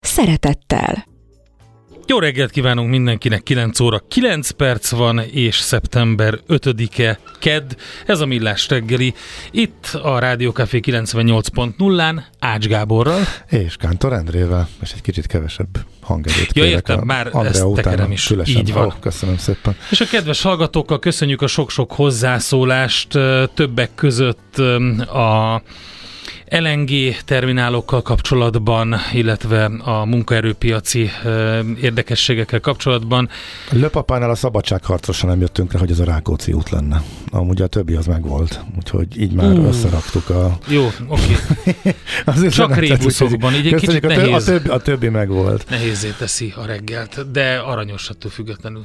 szeretettel. Jó reggelt kívánunk mindenkinek, 9 óra 9 perc van, és szeptember 5-e, kedd, ez a Millás reggeli, itt a Rádió Café 98.0-án, Ács Gáborral. És Kántor Endrével, és egy kicsit kevesebb hangerőt Ja, értem, már Andrea ezt utána tekerem is, külesen. így van. Ó, köszönöm szépen. És a kedves hallgatókkal köszönjük a sok-sok hozzászólást, többek között a LNG terminálokkal kapcsolatban, illetve a munkaerőpiaci érdekességekkel kapcsolatban. Löpapánál a szabadságharcosra nem jöttünk rá, hogy ez a Rákóczi út lenne. Amúgy a többi az megvolt, úgyhogy így már Ú. összeraktuk a... Jó, oké. az Csak rébuszokban, így egy kicsit tö- a, nehéz. többi, a többi megvolt. Nehézé teszi a reggelt, de aranyos attól függetlenül.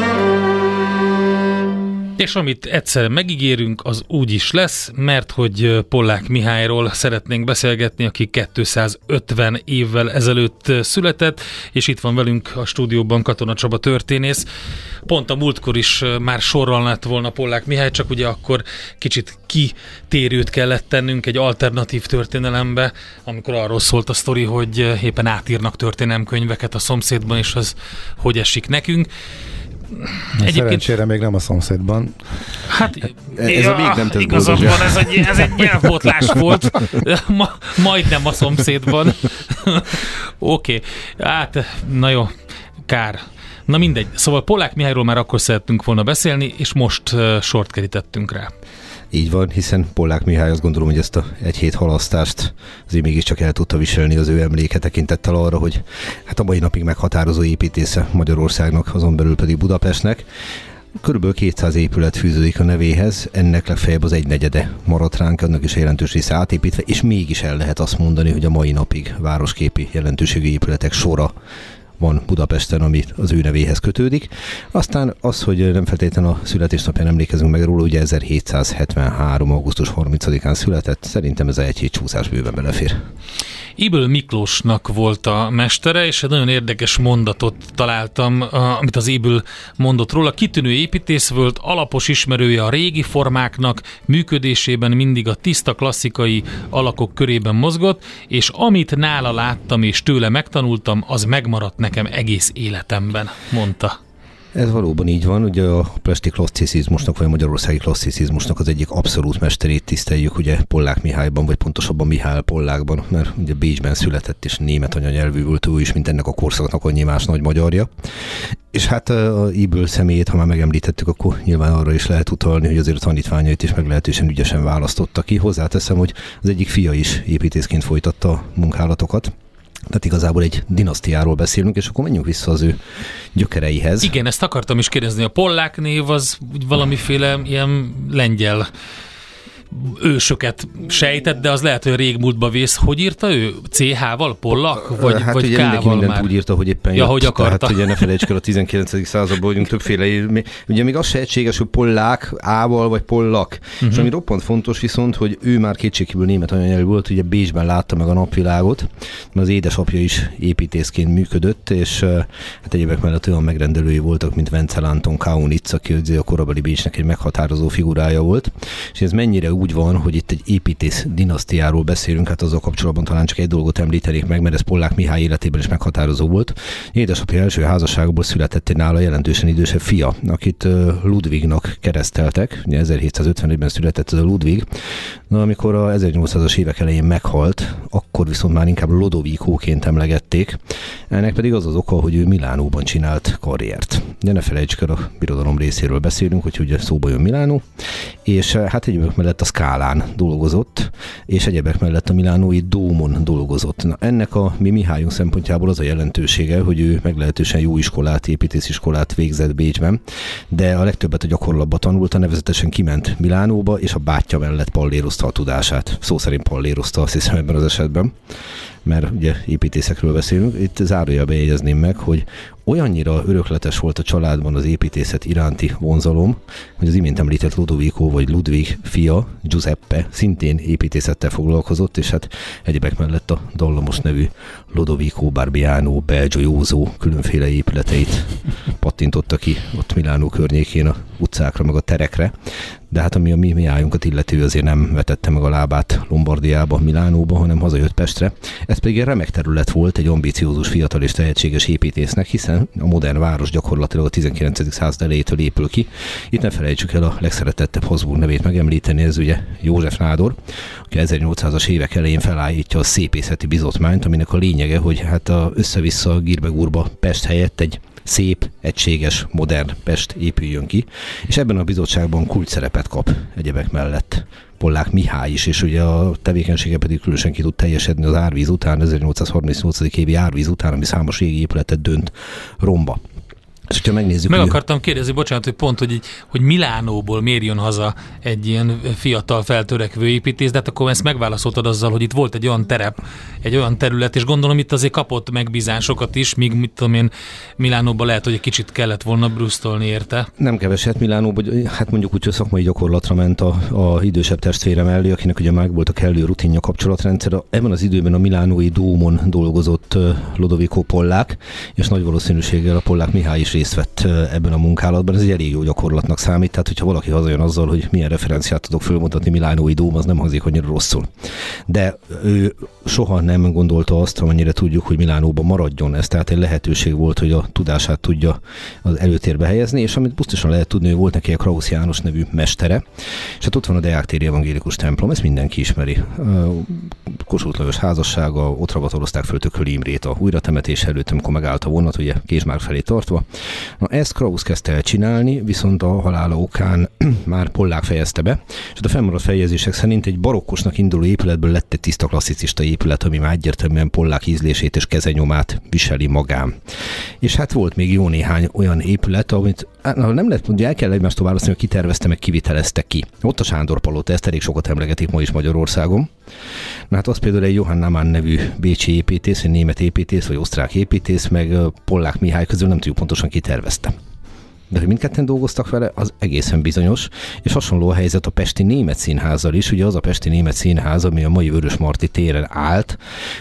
És amit egyszer megígérünk, az úgy is lesz, mert hogy Pollák Mihályról szeretnénk beszélgetni, aki 250 évvel ezelőtt született, és itt van velünk a stúdióban Katona Csaba történész. Pont a múltkor is már sorral lett volna Pollák Mihály, csak ugye akkor kicsit kitérőt kellett tennünk egy alternatív történelembe, amikor arról szólt a sztori, hogy éppen átírnak történelemkönyveket a szomszédban, és az hogy esik nekünk. Egyébként... Szerencsére még nem a szomszédban. Hát, Ez a még nem tesz igazad van, ez egy, ez egy nyelvbotlás volt. Ma, majdnem a szomszédban. Oké, okay. hát, na jó, kár. Na mindegy. Szóval Polák Mihályról már akkor szerettünk volna beszélni, és most uh, sort kerítettünk rá. Így van, hiszen Pollák Mihály azt gondolom, hogy ezt a egy hét halasztást azért mégiscsak el tudta viselni az ő emléke tekintettel arra, hogy hát a mai napig meghatározó építésze Magyarországnak, azon belül pedig Budapestnek. Körülbelül 200 épület fűződik a nevéhez, ennek legfeljebb az egynegyede maradt ránk, annak is a jelentős része átépítve, és mégis el lehet azt mondani, hogy a mai napig városképi jelentőségű épületek sora van Budapesten, ami az ő nevéhez kötődik. Aztán az, hogy nem feltétlenül a születésnapján emlékezünk meg róla, ugye 1773. augusztus 30-án született, szerintem ez egy hét csúszás bőven belefér. Iből Miklósnak volt a mestere, és egy nagyon érdekes mondatot találtam, amit az Iből mondott róla. Kitűnő építész volt, alapos ismerője a régi formáknak, működésében mindig a tiszta klasszikai alakok körében mozgott, és amit nála láttam és tőle megtanultam, az megmaradt nekem egész életemben, mondta. Ez valóban így van, ugye a pesti klasszicizmusnak, vagy a magyarországi klasszicizmusnak az egyik abszolút mesterét tiszteljük, ugye Pollák Mihályban, vagy pontosabban Mihály Pollákban, mert ugye Bécsben született, és német anyanyelvű volt ő is, mint ennek a korszaknak annyi más nagy magyarja. És hát a Iből személyét, ha már megemlítettük, akkor nyilván arra is lehet utalni, hogy azért a tanítványait is meglehetősen ügyesen választotta ki. Hozzáteszem, hogy az egyik fia is építészként folytatta munkálatokat. Tehát igazából egy dinasztiáról beszélünk, és akkor menjünk vissza az ő gyökereihez. Igen, ezt akartam is kérdezni. A Pollák név az valamiféle ilyen lengyel ősöket sejtett, de az lehet, hogy régmúltba vész. Hogy írta ő? CH-val? Pollak? Vagy, hát vagy ugye mindenki mindent már? úgy írta, hogy éppen Ja, jött. hogy akarta. Tehát ugye ne felejtsük el a 19. században vagyunk többféle. Ugye még az se egységes, hogy pollák, ával vagy pollak. Mhm. Uh-huh. És ami roppant fontos viszont, hogy ő már kétségkívül német anyanyelvű volt, ugye Bécsben látta meg a napvilágot, mert az édesapja is építészként működött, és hát egyébek mellett olyan megrendelői voltak, mint Vencel Anton Kaunitz, aki a korabeli Bécsnek egy meghatározó figurája volt. És ez mennyire úgy van, hogy itt egy építész dinasztiáról beszélünk, hát azzal kapcsolatban talán csak egy dolgot említenék meg, mert ez Pollák Mihály életében is meghatározó volt. Édesapja első házasságból született egy nála jelentősen idősebb fia, akit ö, Ludwignak kereszteltek, ugye 1751-ben született ez a Ludwig. Na, amikor a 1800-as évek elején meghalt, akkor viszont már inkább Lodovicóként emlegették. Ennek pedig az az oka, hogy ő Milánóban csinált karriert. De ne felejtsük el, a birodalom részéről beszélünk, hogy ugye szóba jön Milánó, és hát egyébként mellett a Skálán dolgozott, és egyebek mellett a Milánói Dómon dolgozott. Na, ennek a mi Mihályunk szempontjából az a jelentősége, hogy ő meglehetősen jó iskolát, építésziskolát végzett Bécsben, de a legtöbbet a gyakorlatban tanulta, nevezetesen kiment Milánóba, és a bátyja mellett pallérozta a tudását. Szó szerint pallérozta azt hiszem ebben az esetben mert ugye építészekről beszélünk. Itt zárójelbe jegyezném meg, hogy olyannyira örökletes volt a családban az építészet iránti vonzalom, hogy az imént említett Ludovico vagy Ludwig fia, Giuseppe, szintén építészettel foglalkozott, és hát egyebek mellett a dallamos nevű Ludovico Barbiano Belgiojózó különféle épületeit pattintotta ki ott Milánó környékén a utcákra, meg a terekre. De hát ami a mi, mi álljunkat illető, azért nem vetette meg a lábát Lombardiába, Milánóba, hanem hazajött Pestre. Ez pedig egy remek terület volt egy ambiciózus, fiatal és tehetséges építésznek, hiszen a modern város gyakorlatilag a 19. század elejétől épül ki. Itt ne felejtsük el a legszeretettebb Habsburg nevét megemlíteni, ez ugye József Nádor, aki 1800-as évek elején felállítja a szépészeti bizotmányt, aminek a lényege, hogy hát a össze-vissza Girbegurba Pest helyett egy szép, egységes, modern Pest épüljön ki, és ebben a bizottságban kulcs szerepet kap egyebek mellett. Pollák Mihály is, és ugye a tevékenysége pedig különösen ki tud teljesedni az árvíz után, 1838. évi árvíz után, ami számos régi épületet dönt romba. És hogyha megnézzük... Meg akartam kérdezni, bocsánat, hogy pont, hogy, hogy Milánóból miért jön haza egy ilyen fiatal feltörekvő építész, de hát akkor ezt megválaszoltad azzal, hogy itt volt egy olyan terep, egy olyan terület, és gondolom itt azért kapott megbízásokat is, míg mit tudom én, Milánóban lehet, hogy egy kicsit kellett volna brusztolni érte. Nem keveset Milánóban, hát mondjuk úgy, hogy szakmai gyakorlatra ment a, a idősebb testvére mellé, akinek ugye meg volt a kellő rutinja kapcsolatrendszer. Ebben az időben a Milánói Dómon dolgozott Lodovico Pollák, és nagy valószínűséggel a Pollák Mihály is részt vett ebben a munkálatban. Ez egy elég jó gyakorlatnak számít, tehát hogyha valaki hazajön azzal, hogy milyen referenciát tudok fölmutatni Milánói Dóm, az nem hangzik annyira rosszul. De ő soha nem gondolta azt, amennyire tudjuk, hogy Milánóban maradjon ez, tehát egy lehetőség volt, hogy a tudását tudja az előtérbe helyezni, és amit biztosan lehet tudni, hogy volt neki a Krausz János nevű mestere, és hát ott van a Deák téri evangélikus templom, ezt mindenki ismeri. Kossuth Lajos házassága, ott ravatorozták föl Tököli Imrét a újratemetés előtt, amikor megállt a vonat, ugye Kézmár felé tartva, Na ezt Krausz kezdte el csinálni, viszont a halála okán már Pollák fejezte be, és a fennmaradt fejezések szerint egy barokkosnak induló épületből lett egy tiszta klasszicista épület, ami már egyértelműen Pollák ízlését és kezenyomát viseli magán. És hát volt még jó néhány olyan épület, amit hát, nem lehet, hogy el kell egymástól választani, hogy kitervezte meg, kivitelezte ki. Ott a Sándor Palota, ezt elég sokat emlegetik ma is Magyarországon. Na hát az például egy Johann Namann nevű bécsi építész, egy német építész, vagy osztrák építész, meg Pollák Mihály közül nem tudjuk pontosan kitervezte de hogy mindketten dolgoztak vele, az egészen bizonyos, és hasonló a helyzet a Pesti Német Színházzal is. Ugye az a Pesti Német Színház, ami a mai Vörös Marti téren állt,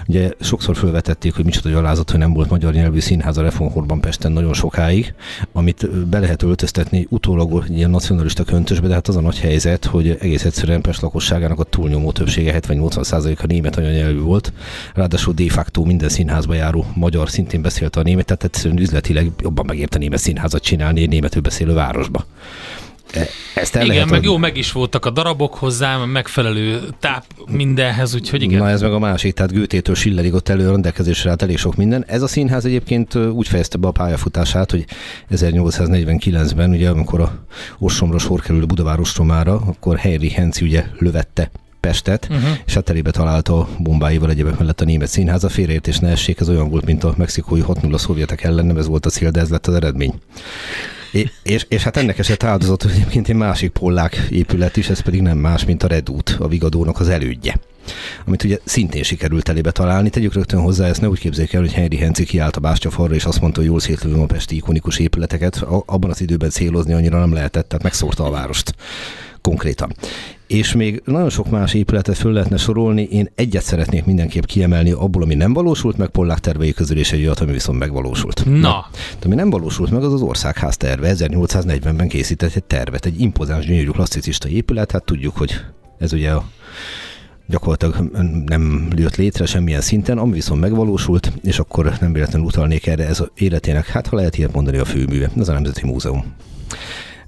ugye sokszor felvetették, hogy micsoda gyalázat, hogy nem volt magyar nyelvű színház a reformkorban Pesten nagyon sokáig, amit be lehet öltöztetni utólag ilyen nacionalista köntösbe, de hát az a nagy helyzet, hogy egész egyszerűen Pest lakosságának a túlnyomó többsége 70-80%-a német anyanyelvű volt, ráadásul de facto minden színházba járó magyar szintén beszélte a német, tehát egyszerűen üzletileg jobban megérte német színházat csinálni, németül beszélő városba. E, ezt el igen, lehet meg adni. jó, meg is voltak a darabok hozzá, megfelelő táp mindenhez, úgyhogy igen. Na ez meg a másik, tehát Gőtétől Schillerig ott elő rendelkezésre állt elég sok minden. Ez a színház egyébként úgy fejezte be a pályafutását, hogy 1849-ben, ugye amikor a Ostromra sor kerül Budavárostromára, akkor Henry Henci ugye lövette Pestet, uh-huh. és hát találta a bombáival egyébként mellett a német színház. A félreértés ne essék, ez olyan volt, mint a mexikói 6-0 szovjetek ellen, nem ez volt a cél, de ez lett az eredmény. És, és, hát ennek eset áldozat, egyébként egy másik pollák épület is, ez pedig nem más, mint a Redút, a Vigadónak az elődje amit ugye szintén sikerült elébe találni. Tegyük rögtön hozzá, ezt ne úgy képzeljük el, hogy Henry Henci kiállt a bástyafarra, és azt mondta, hogy jól szétlövöm a pesti ikonikus épületeket. Abban az időben célozni annyira nem lehetett, tehát megszórta a várost konkrétan. És még nagyon sok más épületet föl lehetne sorolni. Én egyet szeretnék mindenképp kiemelni abból, ami nem valósult meg, Pollák tervei közül is egy olyat, ami viszont megvalósult. Na. Na. De ami nem valósult meg, az az országház terve. 1840-ben készített egy tervet, egy impozáns, gyönyörű klasszicista épület. Hát tudjuk, hogy ez ugye a gyakorlatilag nem jött létre semmilyen szinten, ami viszont megvalósult, és akkor nem véletlenül utalnék erre, ez életének, hát ha lehet ilyet mondani, a főműve, ez a Nemzeti Múzeum.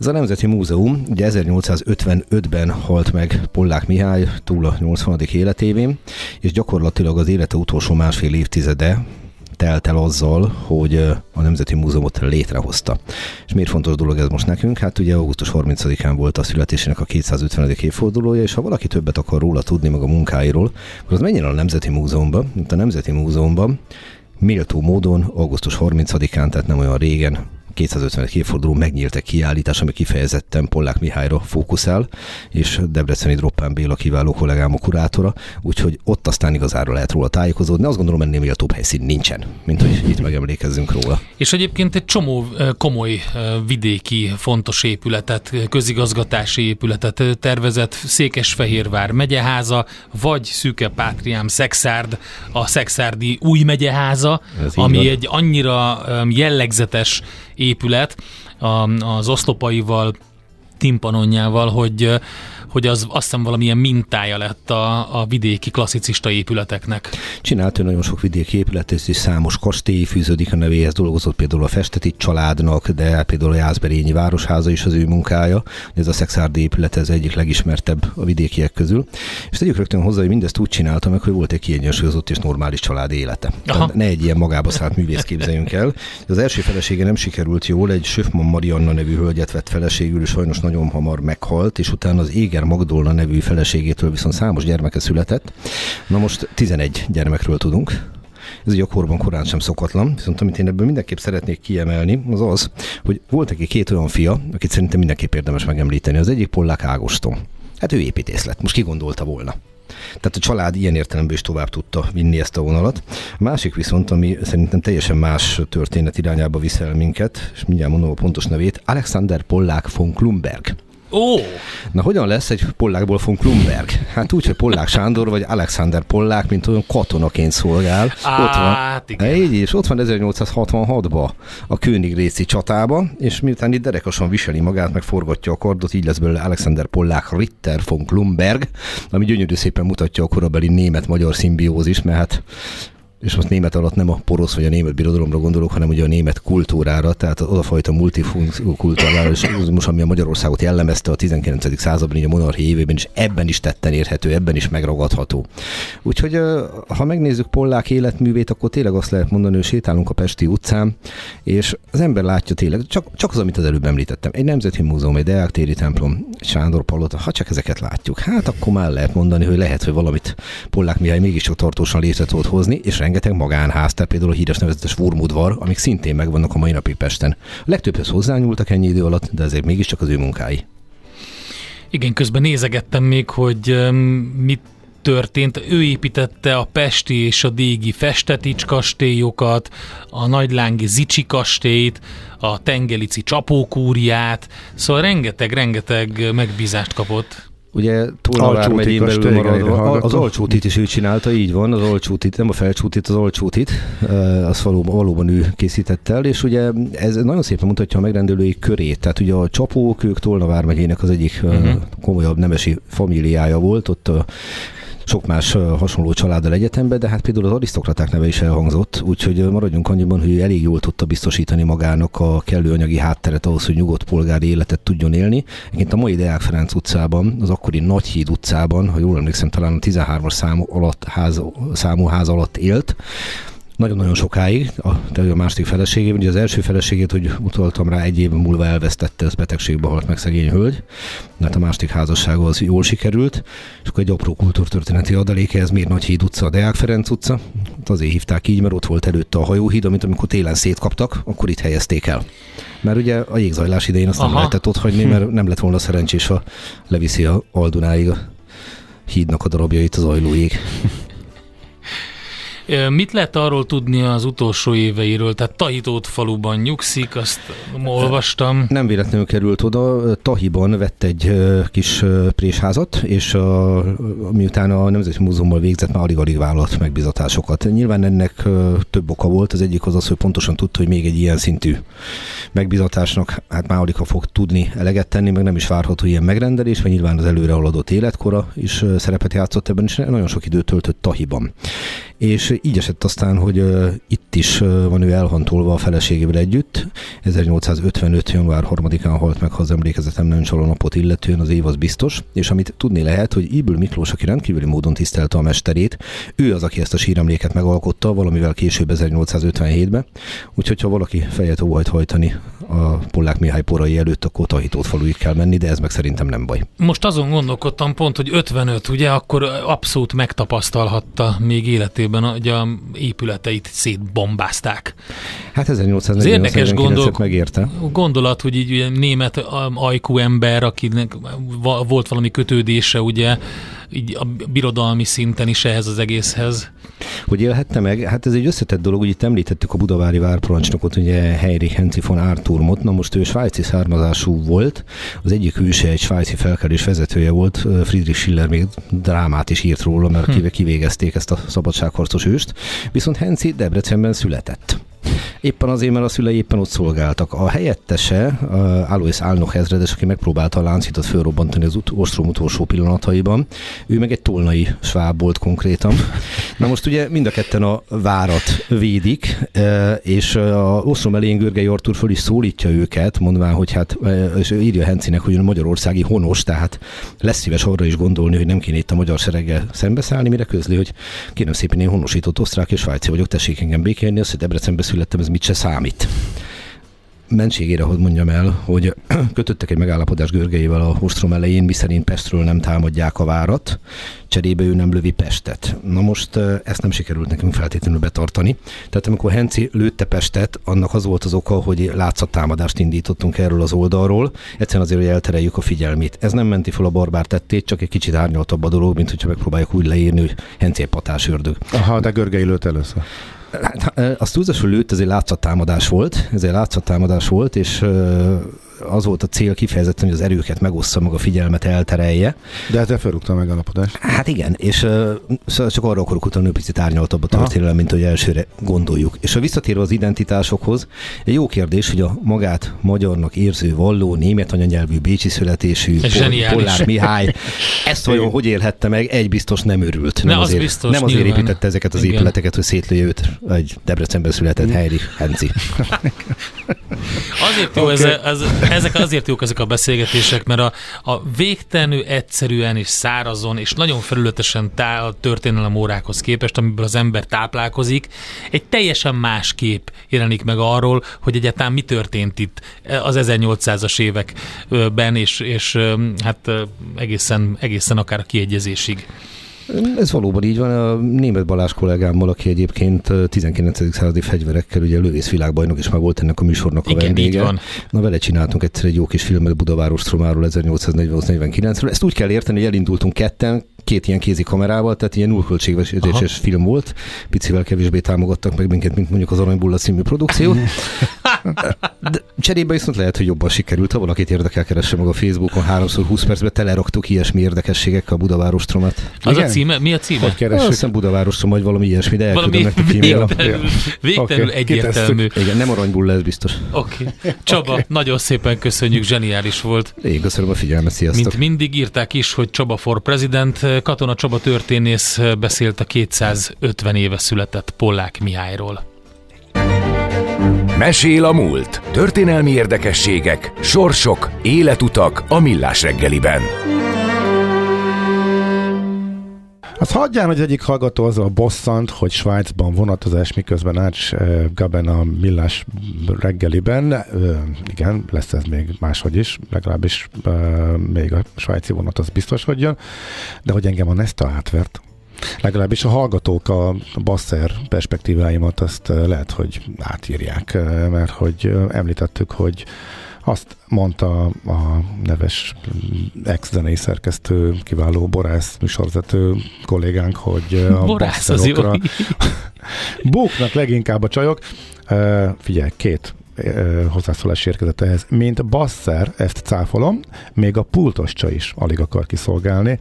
Ez a Nemzeti Múzeum ugye 1855-ben halt meg Pollák Mihály túl a 80. életévén, és gyakorlatilag az élete utolsó másfél évtizede telt el azzal, hogy a Nemzeti Múzeumot létrehozta. És miért fontos dolog ez most nekünk? Hát ugye augusztus 30-án volt a születésének a 250. évfordulója, és ha valaki többet akar róla tudni, meg a munkáiról, akkor az menjen a Nemzeti Múzeumba. Itt a Nemzeti Múzeumban méltó módon augusztus 30-án, tehát nem olyan régen 250 évforduló megnyílt egy kiállítás, ami kifejezetten Pollák Mihályra fókuszál, és Debreceni Droppán Béla kiváló kollégám a kurátora, úgyhogy ott aztán igazára lehet róla tájékozódni. Azt gondolom, ennél méltóbb helyszín nincsen, mint hogy itt megemlékezzünk róla. És egyébként egy csomó komoly vidéki fontos épületet, közigazgatási épületet tervezett Székesfehérvár megyeháza, vagy Szűke Pátriám Szexárd, a Szexárdi új megyeháza, ami van. egy annyira jellegzetes épület az oszlopaival, timpanonjával, hogy hogy az azt hiszem valamilyen mintája lett a, a vidéki klasszicista épületeknek. Csinált ő nagyon sok vidéki épületet, és számos kastély fűződik a nevéhez, dolgozott például a Festeti családnak, de például a Jászberényi Városháza is az ő munkája. Ez a Szexárdi épület ez egyik legismertebb a vidékiek közül. És tegyük rögtön hozzá, hogy mindezt úgy csinálta meg, hogy volt egy kiegyensúlyozott és normális család élete. Ne egy ilyen magába szállt művész képzeljünk el. Az első felesége nem sikerült jól, egy Söfman Marianna nevű hölgyet vett feleségül, és sajnos nagyon hamar meghalt, és utána az éger Magdolna nevű feleségétől viszont számos gyermeke született. Na most 11 gyermekről tudunk, ez a korban korán sem szokatlan, viszont amit én ebből mindenképp szeretnék kiemelni, az az, hogy volt neki két olyan fia, akit szerintem mindenképp érdemes megemlíteni. Az egyik Pollák Ágoston. Hát ő építész lett, most ki gondolta volna. Tehát a család ilyen értelemben is tovább tudta vinni ezt a vonalat. A másik viszont, ami szerintem teljesen más történet irányába viszel minket, és mindjárt mondom a pontos nevét, Alexander Pollák von Klumberg. Ó! Na hogyan lesz egy Pollákból von Klumberg? Hát úgy, hogy Pollák Sándor vagy Alexander Pollák, mint olyan katonaként szolgál. Á, ott van, hát igen. Így és ott van 1866-ba a részi csatába, és miután itt derekosan viseli magát, meg forgatja a kardot, így lesz belőle Alexander Pollák Ritter von Klumberg, ami gyönyörű szépen mutatja a korabeli német-magyar szimbiózis, mert hát és most német alatt nem a porosz vagy a német birodalomra gondolok, hanem ugye a német kultúrára, tehát az a fajta multifunkcionalizmus, ami a Magyarországot jellemezte a 19. században, így a monarchia évében is, ebben is tetten érhető, ebben is megragadható. Úgyhogy ha megnézzük Pollák életművét, akkor tényleg azt lehet mondani, hogy sétálunk a Pesti utcán, és az ember látja tényleg, csak, csak az, amit az előbb említettem, egy nemzeti múzeum, egy Deák templom, Sándor Palota, ha csak ezeket látjuk, hát akkor már lehet mondani, hogy lehet, hogy valamit Pollák Mihály mégiscsak tartósan létre tudott hozni, és rengeteg magánház, tehát például a híres nevezetes Vurmudvar, amik szintén megvannak a mai napig Pesten. A legtöbbhez hozzányúltak ennyi idő alatt, de ezért mégiscsak az ő munkái. Igen, közben nézegettem még, hogy mit történt. Ő építette a Pesti és a Dégi Festetics kastélyokat, a Nagylángi Zicsi kastélyt, a Tengelici csapókúriát, szóval rengeteg-rengeteg megbízást kapott. Ugye Tolnavár megyén belül maradva, az Alcsútit is ő csinálta, így van, az Alcsútit, nem a Felcsútit, az Alcsútit, az valóban, valóban ő készítette el, és ugye ez nagyon szépen mutatja a megrendelői körét, tehát ugye a csapók, ők Tolnavár megyének az egyik uh-huh. komolyabb nemesi familiája volt, ott a sok más hasonló családdal egyetemben, de hát például az arisztokraták neve is elhangzott, úgyhogy maradjunk annyiban, hogy elég jól tudta biztosítani magának a kellő anyagi hátteret ahhoz, hogy nyugodt polgári életet tudjon élni. Egyébként a mai Deák Ferenc utcában, az akkori Nagyhíd utcában, ha jól emlékszem, talán a 13-as számú, alatt, ház, számú ház alatt élt, nagyon-nagyon sokáig, a, a második feleségében, ugye az első feleségét, hogy utaltam rá, egy év múlva elvesztette, ez betegségbe halt meg szegény hölgy, mert a második házassága az jól sikerült, és akkor egy apró kultúrtörténeti adaléke, ez miért Nagy Híd utca, a Deák Ferenc utca, azért hívták így, mert ott volt előtte a hajóhíd, amit amikor télen szétkaptak, akkor itt helyezték el. Mert ugye a jégzajlás idején azt nem lehetett ott hagyni, mert nem lett volna szerencsés, ha leviszi a Aldunáig a hídnak a darabjait az ajlóig. Mit lehet arról tudni az utolsó éveiről? Tehát Tahitót faluban nyugszik, azt olvastam. Nem véletlenül került oda. Tahiban vett egy kis présházat, és a, miután a Nemzeti Múzeummal végzett, már alig-alig vállalt megbizatásokat. Nyilván ennek több oka volt. Az egyik az az, hogy pontosan tudta, hogy még egy ilyen szintű megbizatásnak hát már alig fog tudni eleget tenni, meg nem is várható ilyen megrendelés, vagy nyilván az előre haladott életkora is szerepet játszott ebben, és nagyon sok időt töltött Tahiban. És így esett aztán, hogy uh, itt is van ő elhantolva a feleségével együtt. 1855. január 3-án halt meg, ha az emlékezetem nem a napot illetően, az év az biztos. És amit tudni lehet, hogy Ibül Miklós, aki rendkívüli módon tisztelte a mesterét, ő az, aki ezt a síremléket megalkotta, valamivel később 1857-ben. Úgyhogy ha valaki fejet óhajt hajtani a Pollák Mihály porai előtt, akkor Tahitót faluig kell menni, de ez meg szerintem nem baj. Most azon gondolkodtam pont, hogy 55, ugye, akkor abszolút megtapasztalhatta még életében, hogy a épületeit szétbombázták. Hát 1848 érdekes gondol, megérte. Gondolat, hogy így német ajkú ember, akinek volt valami kötődése, ugye, így a birodalmi szinten is ehhez az egészhez. Hogy élhette meg? Hát ez egy összetett dolog, ugye itt említettük a budavári várparancsnokot, ugye Heinrich Henzi von Arturmot, na most ő svájci származású volt, az egyik őse egy svájci felkelés vezetője volt, Friedrich Schiller még drámát is írt róla, mert hm. kivégezték ezt a szabadságharcos őst, viszont Henzi Debrecenben született. Éppen azért, mert a szülei éppen ott szolgáltak. A helyettese, Alois Álnok ezredes, aki megpróbálta a láncitot fölrobbantani az ut- ostrom utolsó pillanataiban, ő meg egy tolnai sváb volt konkrétan. Na most ugye mind a ketten a várat védik, e, és a ostrom elén Görgei Artur föl is szólítja őket, mondván, hogy hát, e, és írja Hencinek, hogy a magyarországi honos, tehát lesz szíves arra is gondolni, hogy nem kéne itt a magyar sereggel szembeszállni, mire közli, hogy kérem szépen én honosított osztrák és svájci vagyok, tessék engem békélni, azt, hogy Debrecenbe születtem, ez mit se számít mentségére, hogy mondjam el, hogy kötöttek egy megállapodás Görgeivel a Ostrom elején, miszerint Pestről nem támadják a várat, cserébe ő nem lövi Pestet. Na most ezt nem sikerült nekünk feltétlenül betartani. Tehát amikor Henci lőtte Pestet, annak az volt az oka, hogy látszattámadást indítottunk erről az oldalról, egyszerűen azért, hogy eltereljük a figyelmét. Ez nem menti fel a barbár tettét, csak egy kicsit árnyaltabb a dolog, mint hogyha megpróbáljuk úgy leírni, hogy Henci egy patás ördög. Aha, de Görgei lőtt először. Az túlzásul lőtt, ez egy látszattámadás volt, ez egy látszattámadás volt, és az volt a cél kifejezetten, hogy az erőket megossza, meg a figyelmet elterelje. De hát felrúgta meg a napodást. Hát igen, és uh, csak arra akarok utalni, hogy picit árnyaltabb a történelem, mint hogy elsőre gondoljuk. És a visszatérve az identitásokhoz, egy jó kérdés, hogy a magát magyarnak érző, valló, német anyanyelvű, bécsi születésű Pol- Pollár Mihály, ezt vajon hogy élhette meg? Egy biztos nem örült. Nem, ne, azért, az biztos, nem azért nyilván. építette ezeket az igen. épületeket, hogy szétlője őt egy Debrecenben született Heinrich Henzi. azért jó okay. ez, ez, ezek azért jók ezek a beszélgetések, mert a, a végtelenül egyszerűen és szárazon és nagyon felületesen tá a történelem órákhoz képest, amiből az ember táplálkozik, egy teljesen más kép jelenik meg arról, hogy egyáltalán mi történt itt az 1800-as években, és, és hát egészen, egészen akár a kiegyezésig. Ez valóban így van. A német Balázs kollégámmal, aki egyébként 19. századi fegyverekkel, ugye lövészvilágbajnok is már volt ennek a műsornak a Igen, vendége. van. Na vele csináltunk egyszer egy jó kis filmet Budaváros Tromáról 1848-49-ről. Ezt úgy kell érteni, hogy elindultunk ketten, két ilyen kézi kamerával, tehát ilyen nullköltségvetéses film volt. Picivel kevésbé támogattak meg minket, mint mondjuk az Aranybulla című produkció. De cserébe viszont lehet, hogy jobban sikerült. Ha valakit érdekel, keresse meg a Facebookon. Háromszor 20 percben teleraktuk ilyesmi érdekességekkel a Budaváros tromat. Az Igen? a címe? Mi a címe? Hogy keressük? Azt hiszem Budaváros vagy valami ilyesmi, de elküldöm nektek Végtelenül, végtelenül okay, egyértelmű. Igen, nem aranybulla, ez biztos. Oké. Okay. Csaba, okay. nagyon szépen köszönjük, zseniális volt. Én köszönöm a figyelmet, sziasztok. Mint mindig írták is, hogy Csaba for President, Katona Csaba történész beszélt a 250 éve született Pollák Mihályról. Mesél a múlt. Történelmi érdekességek, sorsok, életutak a millás reggeliben. Az hagyján, hogy egyik hallgató azzal bosszant, hogy Svájcban vonatozás, miközben Ács eh, Gaben a millás reggeliben. Igen, lesz ez még máshogy is, legalábbis eh, még a svájci vonat az biztos, hogy jön. De hogy engem a Nesta átvert, Legalábbis a hallgatók a basszer perspektíváimat azt eh, lehet, hogy átírják, mert hogy említettük, hogy azt mondta a neves ex-zenei szerkesztő, kiváló borász műsorvezető kollégánk, hogy a borász az jó. buknak leginkább a csajok. Uh, figyelj, két hozzászólás érkezett ehhez, mint basszer, ezt cáfolom, még a pultos csaj is alig akar kiszolgálni.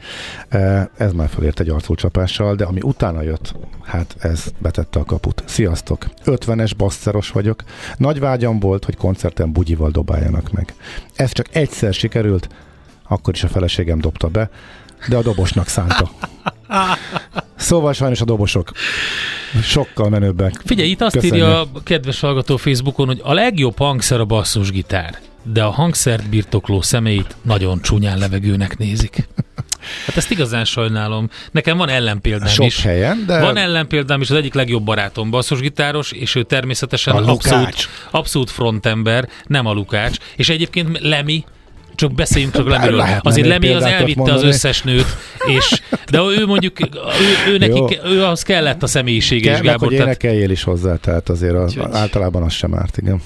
Ez már felért egy arculcsapással, de ami utána jött, hát ez betette a kaput. Sziasztok! 50-es basszeros vagyok. Nagy vágyam volt, hogy koncerten bugyival dobáljanak meg. Ez csak egyszer sikerült, akkor is a feleségem dobta be, de a dobosnak szánta. Szóval sajnos a dobosok Sokkal menőbbek. Figyelj, itt azt Köszönjük. írja a kedves hallgató Facebookon, hogy a legjobb hangszer a basszusgitár, de a hangszert birtokló személyt nagyon csúnyán levegőnek nézik. Hát ezt igazán sajnálom. Nekem van ellenpéldám Sok is. helyen, de Van ellenpéldám is, az egyik legjobb barátom basszusgitáros, és ő természetesen A abszolút, abszolút frontember, nem a Lukács. És egyébként Lemi, csak beszéljünk csak Lemiről. Azért Lemi az elvitte az mondani. összes nőt, és, de ő mondjuk, ő, ő, neki, Jó. ő ahhoz kellett a személyisége is, kell, meg, Gábor. hogy Tehát, énekeljél is hozzá, tehát azért a, Úgyhogy- általában az sem árt, igen.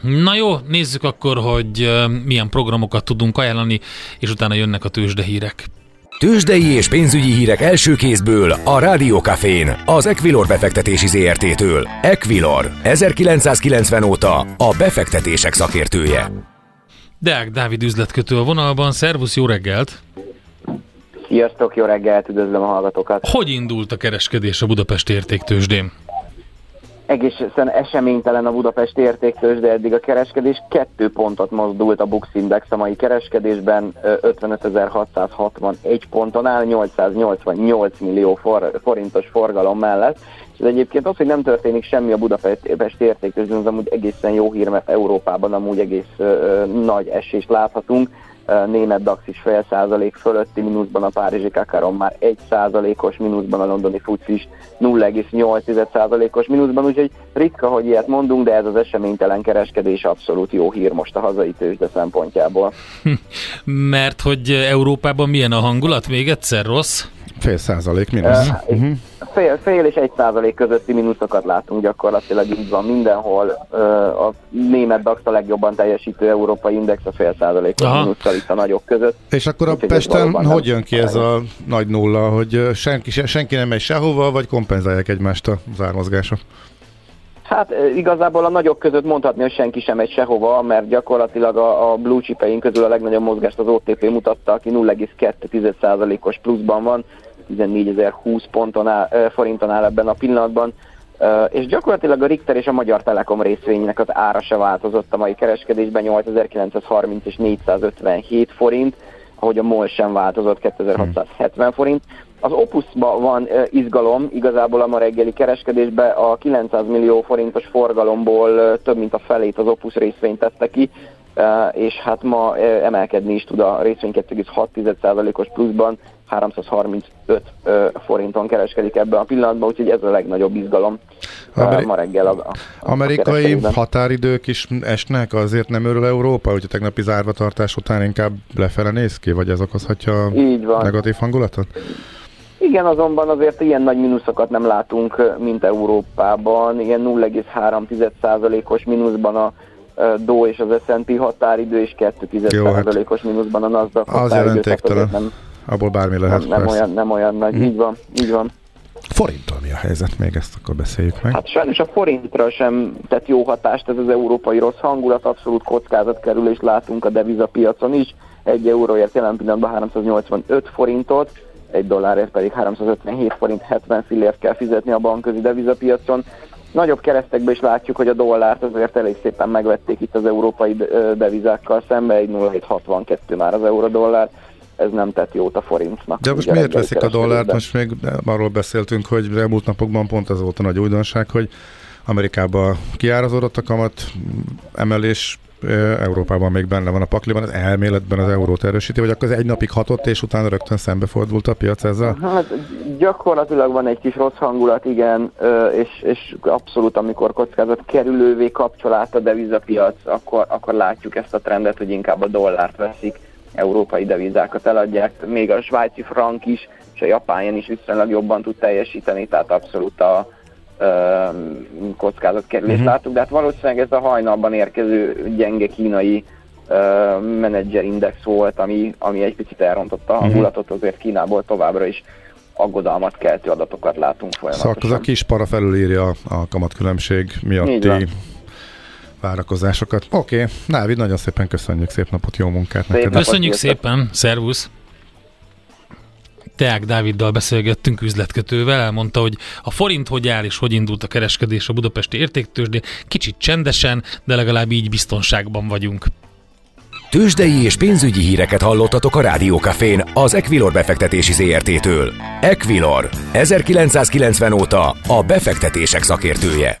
na jó, nézzük akkor, hogy milyen programokat tudunk ajánlani, és utána jönnek a tőzsdehírek. Tőzsdei és pénzügyi hírek első kézből a Rádiókafén, az Equilor befektetési ZRT-től. Equilor, 1990 óta a befektetések szakértője. Deák Dávid üzletkötő a vonalban, szervusz, jó reggelt! Sziasztok, jó reggelt, üdvözlöm a hallgatókat. Hogy indult a kereskedés a Budapest értéktőzsdén? Egészen eseménytelen a Budapest értéktős, de eddig a kereskedés kettő pontot mozdult a Bux Index a mai kereskedésben, ö, 55.661 ponton áll, 888 millió for, forintos forgalom mellett. És ez egyébként az, hogy nem történik semmi a Budapest értéktőzsdén, az amúgy egészen jó hír, mert Európában amúgy egész ö, nagy esést láthatunk. Német DAX is fél százalék fölötti mínuszban, a Párizsi Kakaron már egy százalékos mínuszban, a londoni FUCS is 0,8 százalékos mínuszban, úgyhogy ritka, hogy ilyet mondunk, de ez az eseménytelen kereskedés abszolút jó hír most a hazai tőzsde szempontjából. Mert hogy Európában milyen a hangulat? Még egyszer rossz? Fél százalék mínusz. Uh, Uh-huh. fél, fél és egy százalék közötti mínuszokat látunk gyakorlatilag, így van mindenhol. Ö, A német DAX a legjobban teljesítő európai index a fél százalékos Aha. mínusszal itt a nagyok között. És akkor a Pesten hogy jön ki ez a nagy nulla, hogy ö, senki, se- senki nem megy sehova, vagy kompenzálják egymást a zármozgások? Hát igazából a nagyok között mondhatni, hogy senki sem megy sehova, mert gyakorlatilag a, a blue chipeink közül a legnagyobb mozgást az OTP mutatta, aki 0,2%-os pluszban van, 14.020 ponton áll, forinton áll ebben a pillanatban. És gyakorlatilag a Richter és a Magyar Telekom részvénynek az ára se változott a mai kereskedésben, 8930 és 457 forint, ahogy a MOL sem változott, 2670 forint. Az Opusban van izgalom, igazából a ma reggeli kereskedésben a 900 millió forintos forgalomból több mint a felét az Opus részvényt tette ki, és hát ma emelkedni is tud a részvény 2,6%-os pluszban, 335 ö, forinton kereskedik ebben a pillanatban, úgyhogy ez a legnagyobb izgalom Ameri- ma reggel a, a, a Amerikai kereskedésben. határidők is esnek, azért nem örül Európa, hogy a tegnapi zárvatartás után inkább lefele néz ki, vagy ez okozhatja a Így van. negatív hangulatot? Igen, azonban azért ilyen nagy mínuszokat nem látunk, mint Európában. Ilyen 0,3%-os mínuszban a DO és az S&P határidő, és 2%-os mínuszban a Nasdaq Az határidő. jelentéktelen. tehát Nem, Abból bármi nem, lehet, nem, persze. olyan, nem olyan nagy. Így van, így van. Forinttal mi a helyzet? Még ezt akkor beszéljük meg. Hát sajnos a forintra sem tett jó hatást ez az európai rossz hangulat, abszolút kockázatkerülést látunk a devizapiacon is. Egy euróért jelen pillanatban 385 forintot, egy dollárért pedig 357 forint 70 fillért kell fizetni a bankközi devizapiacon. Nagyobb keresztekben is látjuk, hogy a dollárt azért elég szépen megvették itt az európai devizákkal szembe, egy 0,762 már az euró-dollár, ez nem tett jót a forintnak. De most miért veszik a dollárt? Most még arról beszéltünk, hogy elmúlt napokban pont az volt a nagy újdonság, hogy Amerikában kiárazódott a kamat emelés, Európában még benne van a pakliban, az elméletben az eurót erősíti, vagy akkor az egy napig hatott, és utána rögtön szembefordult a piac ezzel? Hát gyakorlatilag van egy kis rossz hangulat, igen, és, és abszolút amikor kockázat kerülővé kapcsolát a devizapiac, akkor, akkor látjuk ezt a trendet, hogy inkább a dollárt veszik, európai devizákat eladják, még a svájci frank is, és a japán is viszonylag jobban tud teljesíteni, tehát abszolút a kockázatkerülést Mhm. uh-huh. láttuk, de hát valószínűleg ez a hajnalban érkező gyenge kínai menedzserindex volt, ami, ami egy picit elrontotta a hangulatot, azért Kínából továbbra is aggodalmat keltő adatokat látunk Szóval az folyamatosan. a kis para felülírja a kamatkülönbség miatti. Várakozásokat. Oké, okay. Návid, nagyon szépen köszönjük, szép napot, jó munkát neked. napot. Köszönjük szépen, szervusz! Teák Dáviddal beszélgettünk üzletkötővel, elmondta, hogy a forint hogy áll és hogy indult a kereskedés a budapesti értéktősdén. Kicsit csendesen, de legalább így biztonságban vagyunk. Tőzsdei és pénzügyi híreket hallottatok a Rádiókafén az Equilor befektetési ZRT-től. Equilor, 1990 óta a befektetések szakértője.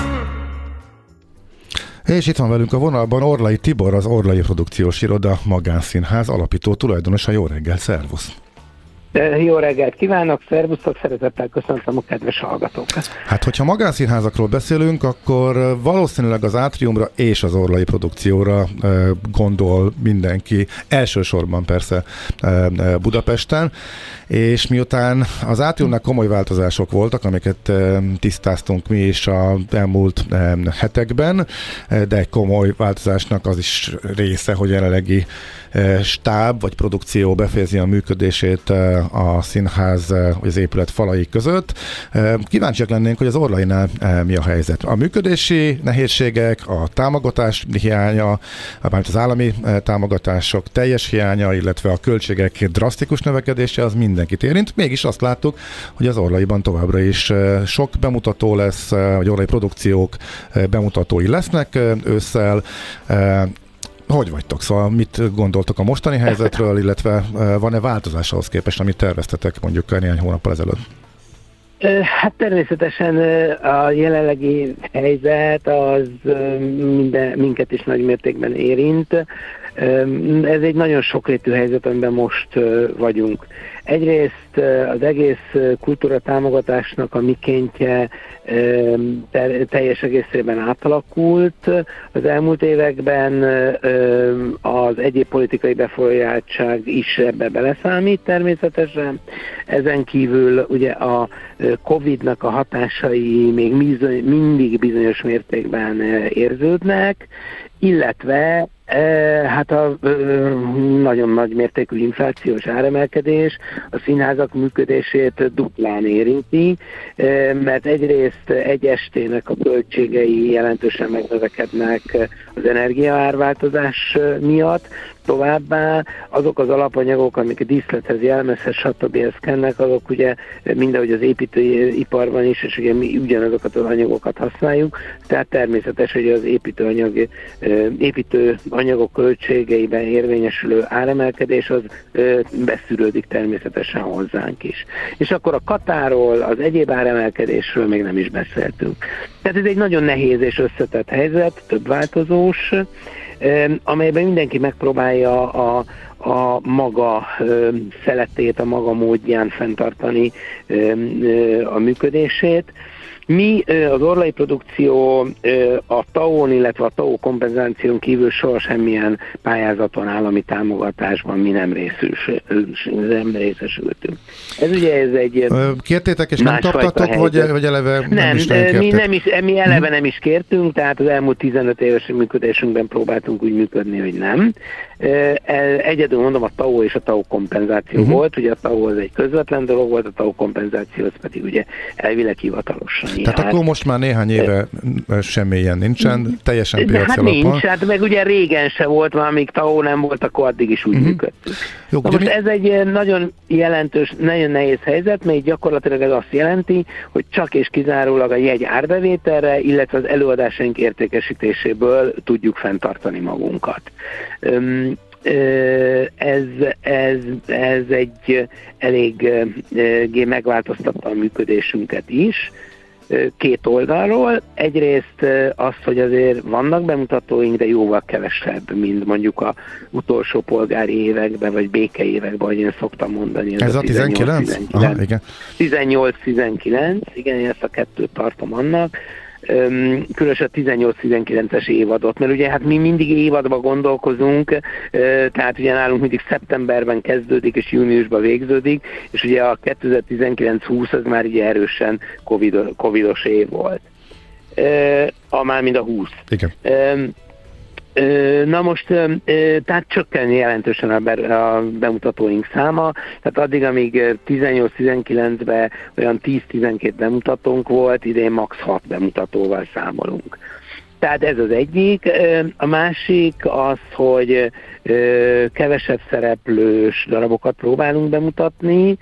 És itt van velünk a vonalban Orlai Tibor, az Orlai Produkciós Iroda Magánszínház alapító tulajdonosa. Jó reggel, szervusz! Jó reggelt kívánok, szervusztok, szeretettel köszöntöm a kedves hallgatókat. Hát, hogyha magánszínházakról beszélünk, akkor valószínűleg az Átriumra és az Orlai produkcióra gondol mindenki, elsősorban persze Budapesten, és miután az Átriumnak komoly változások voltak, amiket tisztáztunk mi is a elmúlt hetekben, de egy komoly változásnak az is része, hogy jelenlegi stáb vagy produkció befejezi a működését a színház vagy az épület falai között. Kíváncsiak lennénk, hogy az Orlainál mi a helyzet. A működési nehézségek, a támogatás hiánya, mármint az állami támogatások teljes hiánya, illetve a költségek drasztikus növekedése az mindenkit érint. Mégis azt láttuk, hogy az Orlaiban továbbra is sok bemutató lesz, vagy orlai produkciók bemutatói lesznek ősszel, hogy vagytok? Szóval mit gondoltok a mostani helyzetről, illetve van-e változás ahhoz képest, amit terveztetek mondjuk néhány hónappal ezelőtt? Hát természetesen a jelenlegi helyzet az minden, minket is nagy mértékben érint. Ez egy nagyon sokrétű helyzet, amiben most vagyunk. Egyrészt az egész kultúra támogatásnak a mikéntje teljes egészében átalakult. Az elmúlt években az egyéb politikai befolyáltság is ebbe beleszámít természetesen. Ezen kívül ugye a Covid-nak a hatásai még mindig bizonyos mértékben érződnek, illetve Hát a nagyon nagy mértékű inflációs áremelkedés a színházak működését duplán érinti, mert egyrészt egy estének a költségei jelentősen megnövekednek az energiaárváltozás miatt, Továbbá azok az alapanyagok, amik a díszlethez, jelmezhez, stb. kennek, azok ugye mindenhogy az építőiparban is, és ugye mi ugyanazokat az anyagokat használjuk, tehát természetes, hogy az építőanyag, építőanyagok költségeiben érvényesülő áremelkedés az beszűrődik természetesen hozzánk is. És akkor a katáról, az egyéb áremelkedésről még nem is beszéltünk. Tehát ez egy nagyon nehéz és összetett helyzet, több változós, amelyben mindenki megpróbálja a, a maga szeletét, a maga módján fenntartani a működését. Mi az orlai produkció a TAO-n, illetve a TAO kompenzáción kívül soha semmilyen pályázaton, állami támogatásban mi nem, részül, nem részesültünk. Ez ugye ez egy Kértétek és nem kaptatok, vagy, vagy eleve nem, nem is nem mi, nem is, mi eleve nem is kértünk, tehát az elmúlt 15 éves működésünkben próbáltunk úgy működni, hogy nem. Egyedül mondom, a TAO és a TAO kompenzáció uh-huh. volt, ugye a TAO az egy közvetlen dolog volt, a TAO kompenzáció az pedig ugye elvileg hivatalosan tehát hát, akkor most már néhány éve semmi ilyen nincsen, teljesen piaci hát alapon. nincs, hát meg ugye régen se volt, már amíg TAO nem volt, akkor addig is úgy uh-huh. működtünk. Jó, most mi... ez egy nagyon jelentős, nagyon nehéz helyzet, mert gyakorlatilag ez azt jelenti, hogy csak és kizárólag a jegy árbevételre, illetve az előadásaink értékesítéséből tudjuk fenntartani magunkat ez, ez, ez egy elég megváltoztatta a működésünket is, két oldalról. Egyrészt az, hogy azért vannak bemutatóink, de jóval kevesebb, mint mondjuk a utolsó polgári években, vagy béke években, ahogy én szoktam mondani. Ez, ez a 19? 18-19, igen, ezt a kettőt tartom annak különösen a 18-19-es évadot, mert ugye hát mi mindig évadban gondolkozunk, tehát ugye nálunk mindig szeptemberben kezdődik és júniusban végződik, és ugye a 2019-20 az már ugye erősen COVID, covidos év volt. A már mind a 20. Igen. Na most, tehát csökken jelentősen a, bemutatóink száma, tehát addig, amíg 18-19-ben olyan 10-12 bemutatónk volt, idén max 6 bemutatóval számolunk. Tehát ez az egyik. A másik az, hogy kevesebb szereplős darabokat próbálunk bemutatni,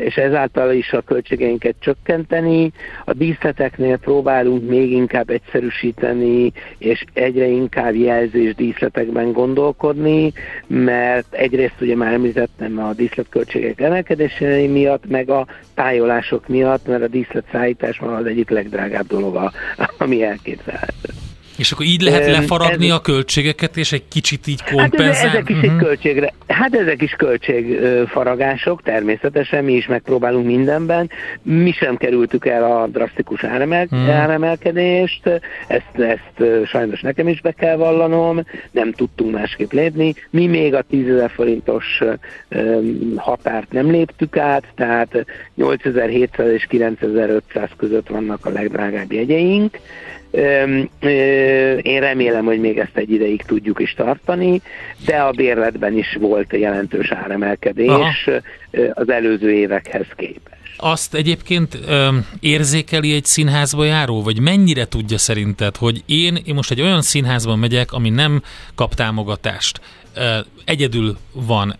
és ezáltal is a költségeinket csökkenteni. A díszleteknél próbálunk még inkább egyszerűsíteni, és egyre inkább jelzés díszletekben gondolkodni, mert egyrészt ugye már említettem a díszletköltségek emelkedése miatt, meg a tájolások miatt, mert a díszletszállítás van az egyik legdrágább dolog, ami elképzelhető. És akkor így lehet lefaragni ez, a költségeket, és egy kicsit így kompenzálni? Hát ezek is uh-huh. költségre, hát ezek is költségfaragások, természetesen mi is megpróbálunk mindenben. Mi sem kerültük el a drasztikus áremel, uh-huh. áremelkedést, ezt, ezt sajnos nekem is be kell vallanom, nem tudtunk másképp lépni. Mi még a 10 ezer forintos határt nem léptük át, tehát 8700 és 9500 között vannak a legdrágább jegyeink, én remélem, hogy még ezt egy ideig tudjuk is tartani, de a bérletben is volt jelentős áremelkedés Aha. az előző évekhez képest. Azt egyébként ö, érzékeli egy színházba járó, vagy mennyire tudja szerinted, hogy én, én most egy olyan színházban megyek, ami nem kap támogatást, ö, egyedül van,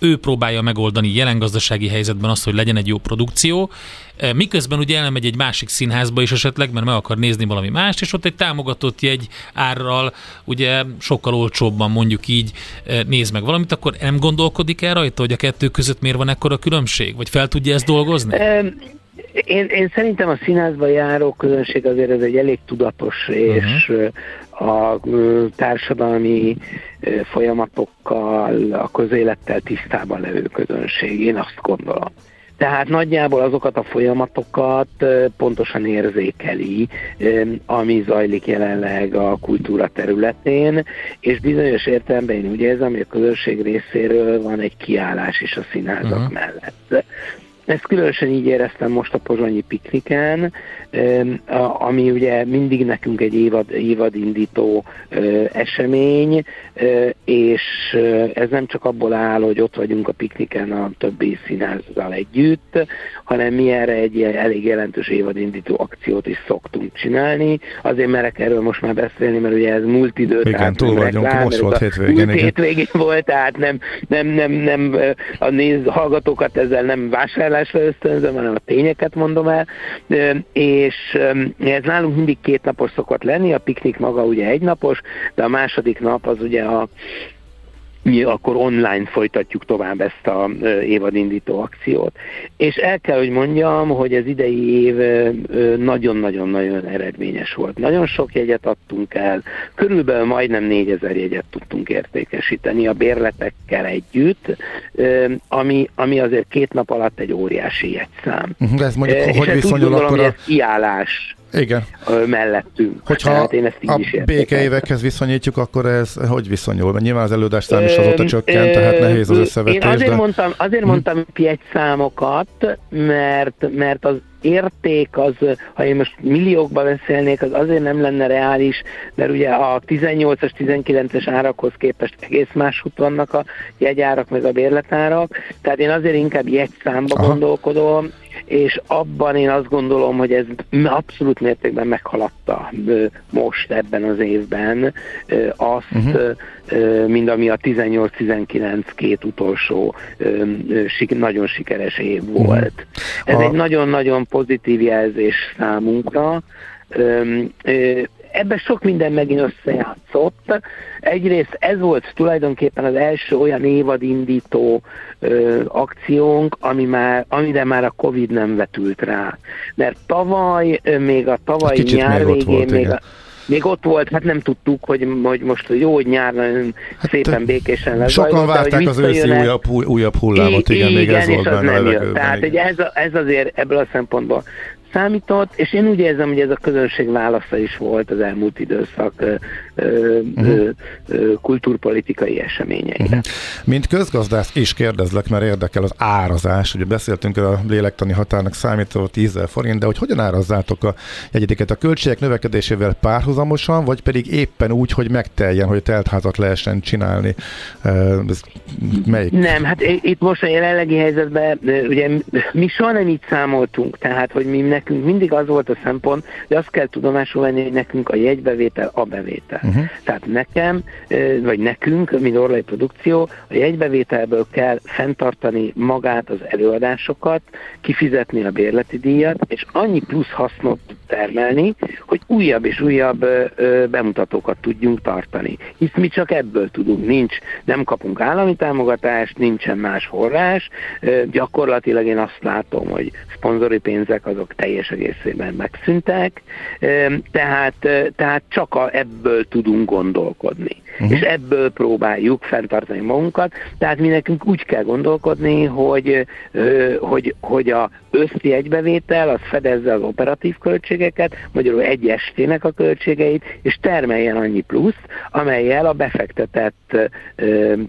ő próbálja megoldani jelen gazdasági helyzetben azt, hogy legyen egy jó produkció, e, miközben ugye elmegy egy másik színházba is esetleg, mert meg akar nézni valami mást, és ott egy támogatott jegy árral, ugye sokkal olcsóbban mondjuk így e, néz meg valamit, akkor nem gondolkodik el rajta, hogy a kettő között miért van ekkora különbség? Vagy fel tudja ezt dolgozni? Én, én szerintem a színházba járó közönség azért ez egy elég tudatos és uh-huh a társadalmi folyamatokkal, a közélettel tisztában levő közönség, én azt gondolom. Tehát nagyjából azokat a folyamatokat pontosan érzékeli, ami zajlik jelenleg a kultúra területén, és bizonyos értelemben én úgy érzem, hogy a közönség részéről van egy kiállás is a színházak uh-huh. mellett. Ezt különösen így éreztem most a pozsonyi pikniken, ami ugye mindig nekünk egy évad, évadindító esemény, és ez nem csak abból áll, hogy ott vagyunk a pikniken a többi színházzal együtt, hanem mi erre egy elég jelentős évadindító akciót is szoktunk csinálni. Azért merek erről most már beszélni, mert ugye ez múlt idő, igen, túl vagyunk, reklám, most volt hétvégén. Múlt hétvégén volt, tehát nem, nem, nem, nem a néz, hallgatókat ezzel nem vásárlásra ösztönzöm, hanem a tényeket mondom el, és ez nálunk mindig két napos szokott lenni, a piknik maga ugye egynapos, de a második nap az ugye a mi akkor online folytatjuk tovább ezt a évadindító akciót. És el kell, hogy mondjam, hogy az idei év nagyon-nagyon-nagyon eredményes volt. Nagyon sok jegyet adtunk el, körülbelül majdnem 4000 jegyet tudtunk értékesíteni a bérletekkel együtt, ami, ami azért két nap alatt egy óriási jegyszám. Mhm, de ez mondjuk, és hogy viszonyul akkor a... kiállás igen. mellettünk. Hogyha hát én ezt így a is békeévekhez viszonyítjuk, akkor ez hogy viszonyul? Mert nyilván az előadás szám is azóta csökkent, tehát nehéz az összevetés. Én azért de... mondtam, azért hm. mondtam egy számokat, mert, mert az érték az, ha én most milliókba beszélnék, az azért nem lenne reális, mert ugye a 18-as, 19-es árakhoz képest egész máshogy vannak a jegyárak, meg a bérletárak, tehát én azért inkább jegyszámba Aha. gondolkodom, és abban én azt gondolom, hogy ez abszolút mértékben meghaladta most ebben az évben azt, uh-huh. mint ami a 18-19 két utolsó nagyon sikeres év mhm. volt. Ez a... egy nagyon-nagyon pozitív jelzés számunkra, ebben sok minden megint összejátszott. Egyrészt ez volt tulajdonképpen az első olyan évadindító ö, akciónk, ami már, amire már a Covid nem vetült rá. Mert tavaly, ö, még a tavaly nyár még végén, volt, még a, még ott volt, hát nem tudtuk, hogy, hogy most jó, hogy nyár nagyon hát, szépen békésen lesz. Sokan várták az őszi újabb, újabb hullámot, igen, igen még ez volt benne. Tehát hogy ez, ez azért ebből a szempontból számított, és én úgy érzem, hogy ez a közönség válasza is volt az elmúlt időszak ö, ö, uh-huh. ö, kultúrpolitikai eseményeire. Uh-huh. Mint közgazdász is kérdezlek, mert érdekel az árazás. Ugye beszéltünk a lélektani határnak számító 10 forint, de hogy hogyan árazzátok a jegyediket a költségek növekedésével párhuzamosan, vagy pedig éppen úgy, hogy megteljen, hogy teltházat lehessen csinálni? Ez melyik? Nem, hát itt most a jelenlegi helyzetben ugye mi soha nem így számoltunk, tehát hogy mi nekünk mindig az volt a szempont, hogy azt kell tudomásul venni, hogy nekünk a jegybevétel a bevétel. Uh-huh. Tehát nekem, vagy nekünk, mint orlai produkció, a jegybevételből kell fenntartani magát az előadásokat, kifizetni a bérleti díjat, és annyi plusz hasznot termelni, hogy újabb és újabb bemutatókat tudjunk tartani. Hisz mi csak ebből tudunk, nincs, nem kapunk állami támogatást, nincsen más forrás, gyakorlatilag én azt látom, hogy szponzori pénzek azok teljes egészében megszűntek, tehát, tehát csak a, ebből tudunk gondolkodni. Uh-huh. És ebből próbáljuk fenntartani magunkat, tehát mi nekünk úgy kell gondolkodni, hogy, hogy, hogy a összi egybevétel az fedezze az operatív költségeket, magyarul egy estének a költségeit, és termeljen annyi plusz, amelyel a befektetett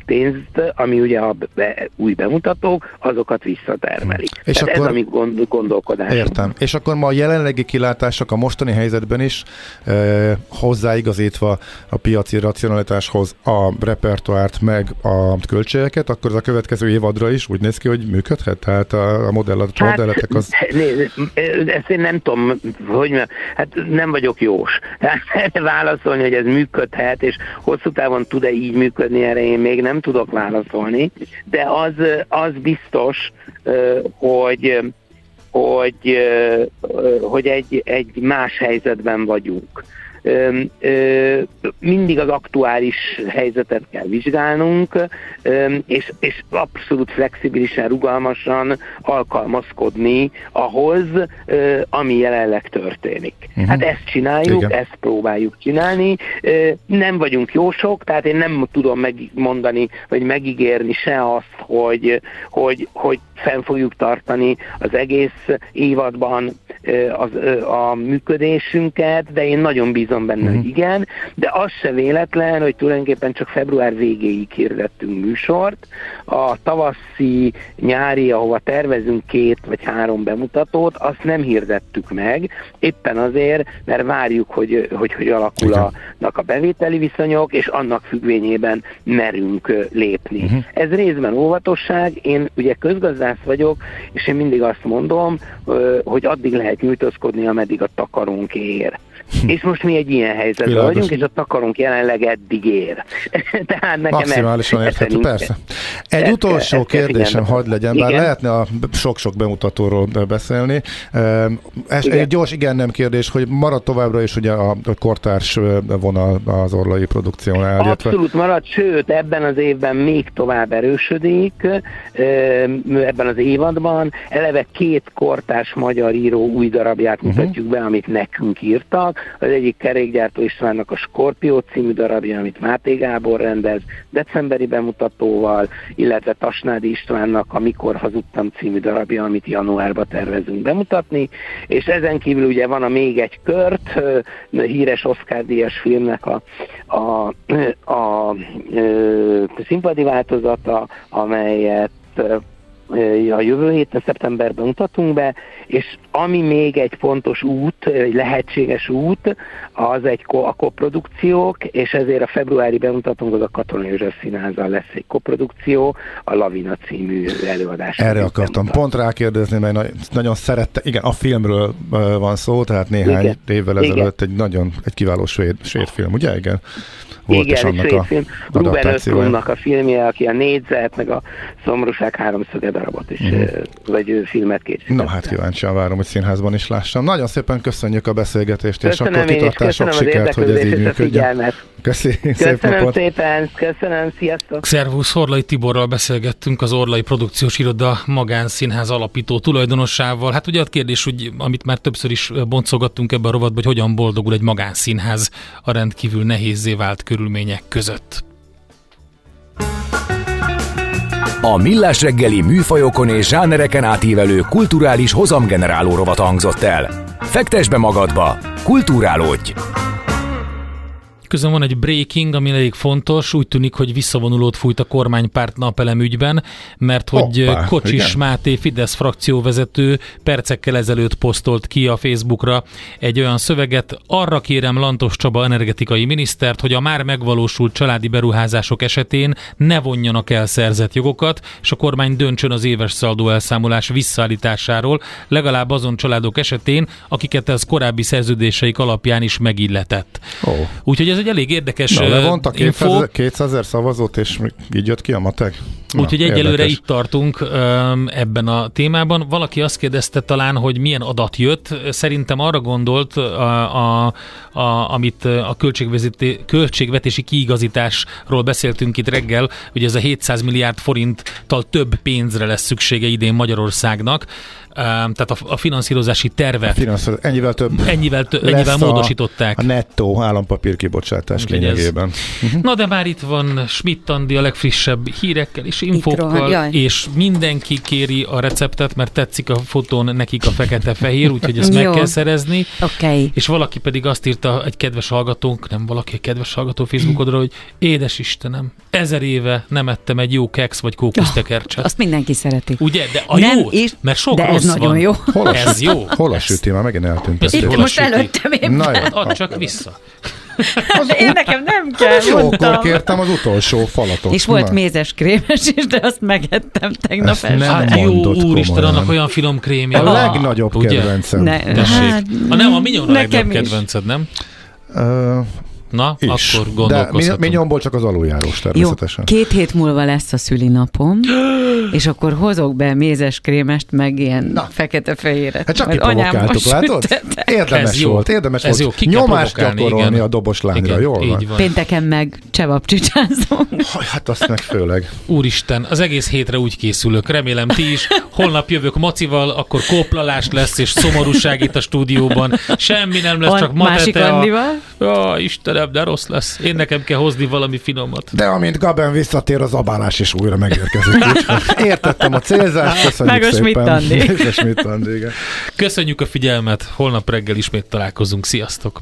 pénzt, ami ugye a be, új bemutatók, azokat visszatermelik. És Tehát akkor, ez a mi gond, gondolkodás. Értem. És akkor ma a jelenlegi kilátások a mostani helyzetben is e, hozzáigazítva a piaci racionalitáshoz a repertoárt meg a költségeket, akkor az a következő évadra is úgy néz ki, hogy működhet? Tehát a, a modell, hát, modelletek az... Nézd, ezt én nem tudom, hogy hát nem vagyok jós. Tehát válaszolni, hogy ez működhet, és hosszú távon tud-e így működni, erre én még nem tudok válaszolni, de az, az biztos, hogy hogy, hogy egy, egy más helyzetben vagyunk mindig az aktuális helyzetet kell vizsgálnunk, és, és abszolút flexibilisen, rugalmasan alkalmazkodni ahhoz, ami jelenleg történik. Uh-huh. Hát ezt csináljuk, Igen. ezt próbáljuk csinálni. Nem vagyunk jósok, tehát én nem tudom megmondani, vagy megígérni se azt, hogy, hogy, hogy fenn fogjuk tartani az egész évadban az, a működésünket, de én nagyon bízom benne, mm. hogy igen, de az se véletlen, hogy tulajdonképpen csak február végéig hirdettünk műsort. A tavaszi, nyári, ahova tervezünk két vagy három bemutatót, azt nem hirdettük meg, éppen azért, mert várjuk, hogy hogy, hogy alakulnak a bevételi viszonyok, és annak függvényében merünk lépni. Uh-huh. Ez részben óvatosság, én ugye közgazdász vagyok, és én mindig azt mondom, hogy addig lehet nyújtózkodni, ameddig a takarónk ér. És most mi egy ilyen helyzetben Világos. vagyunk, és a takarónk jelenleg eddig ér. Tehát nekem Maximálisan érthető, persze. Egy ezt, utolsó ezt kérdésem hadd legyen, bár igen. lehetne a sok-sok bemutatóról beszélni. Ez igen. egy gyors igen-nem kérdés, hogy marad továbbra is ugye a kortárs vonal az orlai produkciónál. Abszolút marad, sőt ebben az évben még tovább erősödik, ebben az évadban. Eleve két kortárs magyar író új darabját uh-huh. mutatjuk be, amit nekünk írtak. Az egyik kerékgyártó Istvánnak a Skorpió című darabja, amit Máté Gábor rendez, decemberi bemutatóval, illetve Tasnádi Istvánnak a Mikor hazudtam című darabja, amit januárban tervezünk bemutatni, és ezen kívül ugye van a még egy kört, híres Oscar díjas filmnek a, a, a, a színpadi változata, amelyet a jövő héten szeptemberben mutatunk be, és ami még egy fontos út, egy lehetséges út, az egy ko- a koprodukciók, és ezért a februári bemutatónk az a Katona József Színházzal lesz egy koprodukció, a Lavina című előadás. Erre akartam bemutat. pont rákérdezni, mert nagyon szerette, igen, a filmről van szó, tehát néhány igen. évvel ezelőtt egy nagyon, egy kiváló svéd, svéd film, ugye? Igen volt Igen, is annak a film. Ruben Östlundnak a filmje, aki a négyzet, meg a szomorúság háromszöge darabot is, mm. vagy filmet készített. Na hát kíváncsian várom, hogy színházban is lássam. Nagyon szépen köszönjük a beszélgetést, köszönöm és akkor kitartás, sok sikert, hogy ez így működjön. Köszönöm, köszönöm szépen, köszönöm, sziasztok! Szervusz, Horlai Tiborral beszélgettünk, az Orlai Produkciós Iroda magánszínház alapító tulajdonossával. Hát ugye a kérdés, hogy amit már többször is boncogattunk ebben a rovatban, hogy hogyan boldogul egy magánszínház a rendkívül nehézé vált körülmények között. A Millás reggeli műfajokon és zsánereken átívelő kulturális hozamgeneráló rovat hangzott el. Fektes be magadba, kulturálódj! Közben van egy breaking, ami elég fontos. Úgy tűnik, hogy visszavonulót fújt a kormánypárt napelem ügyben, mert hogy Hoppá, Kocsis igen. Máté Fidesz frakcióvezető percekkel ezelőtt posztolt ki a Facebookra egy olyan szöveget. Arra kérem Lantos Csaba energetikai minisztert, hogy a már megvalósult családi beruházások esetén ne vonjanak el szerzett jogokat, és a kormány döntsön az éves szaldó elszámolás visszaállításáról, legalább azon családok esetén, akiket ez korábbi szerződéseik alapján is megilletett. Ó. Úgyhogy ez egy elég érdekes Na, levontak info. 200 200 ezer szavazót, és így jött ki a matek? Úgyhogy egyelőre érdekes. itt tartunk ebben a témában. Valaki azt kérdezte talán, hogy milyen adat jött. Szerintem arra gondolt, a, a, a, amit a költségvetési kiigazításról beszéltünk itt reggel, hogy ez a 700 milliárd forinttal több pénzre lesz szüksége idén Magyarországnak. Tehát a, a finanszírozási tervet Finanszíroz, ennyivel több ennyivel, tö- ennyivel a- módosították. A nettó állampapír kibocsátás ez- lényegében. Na de már itt van Schmidt Andi a legfrissebb hírekkel és infókkal, rohan, és mindenki kéri a receptet, mert tetszik a fotón nekik a fekete-fehér, úgyhogy ezt meg kell szerezni. Oké. Okay. És valaki pedig azt írta, egy kedves hallgatónk, nem valaki, egy kedves hallgató Facebookodra, hogy édes Istenem, ezer éve nem ettem egy jó keks vagy kókusztekercset. Azt mindenki szereti. Ugye? De a Nem jó, is, mert sok de ez nagyon van. jó. Hol a, Ez jó. hol a süti? Már megint eltűnt. A Most előttem én. Na jó. Hát add csak vissza. Én nekem nem kell, Hát Jókor mondtam. kértem az utolsó falatot. És volt Na. mézes krémes is, de azt megettem tegnap Ezt este. nem Hát jó, úristen, annak olyan finom krémje. A legnagyobb Ugye? kedvencem. Ne, hát, Ha nem, a a nekem legnagyobb kedvenced, nem? Ö, Na, is. akkor De gondolkozhatunk. mi- minyomból csak az aluljárós Jó, természetesen. két hét múlva lesz a szülinapom, és akkor hozok be mézes krémest, meg ilyen Na. fekete-fehéret. Hát csak Majd kiprovokáltuk, látod? Érdemes Ez jó. volt, érdemes Ez jó, volt ki kell nyomást gyakorolni igen. a dobos lányra, Igen, jól van? így van. Pénteken meg csevapcsicsázom. Haj, Hát azt meg főleg. Úristen, az egész hétre úgy készülök, remélem ti is. Holnap jövök macival, akkor kóplalás lesz, és szomorúság itt a stúdióban. Semmi nem lesz, csak Másik matete. A... Andival. Ja, Istenem, de rossz lesz. Én nekem kell hozni valami finomat. De amint Gaben visszatér, az abálás is újra megérkezik. Értettem a célzást, köszönjük Meg a szépen. Andi, igen. Köszönjük a figyelmet, holnap reggel ismét találkozunk. Sziasztok!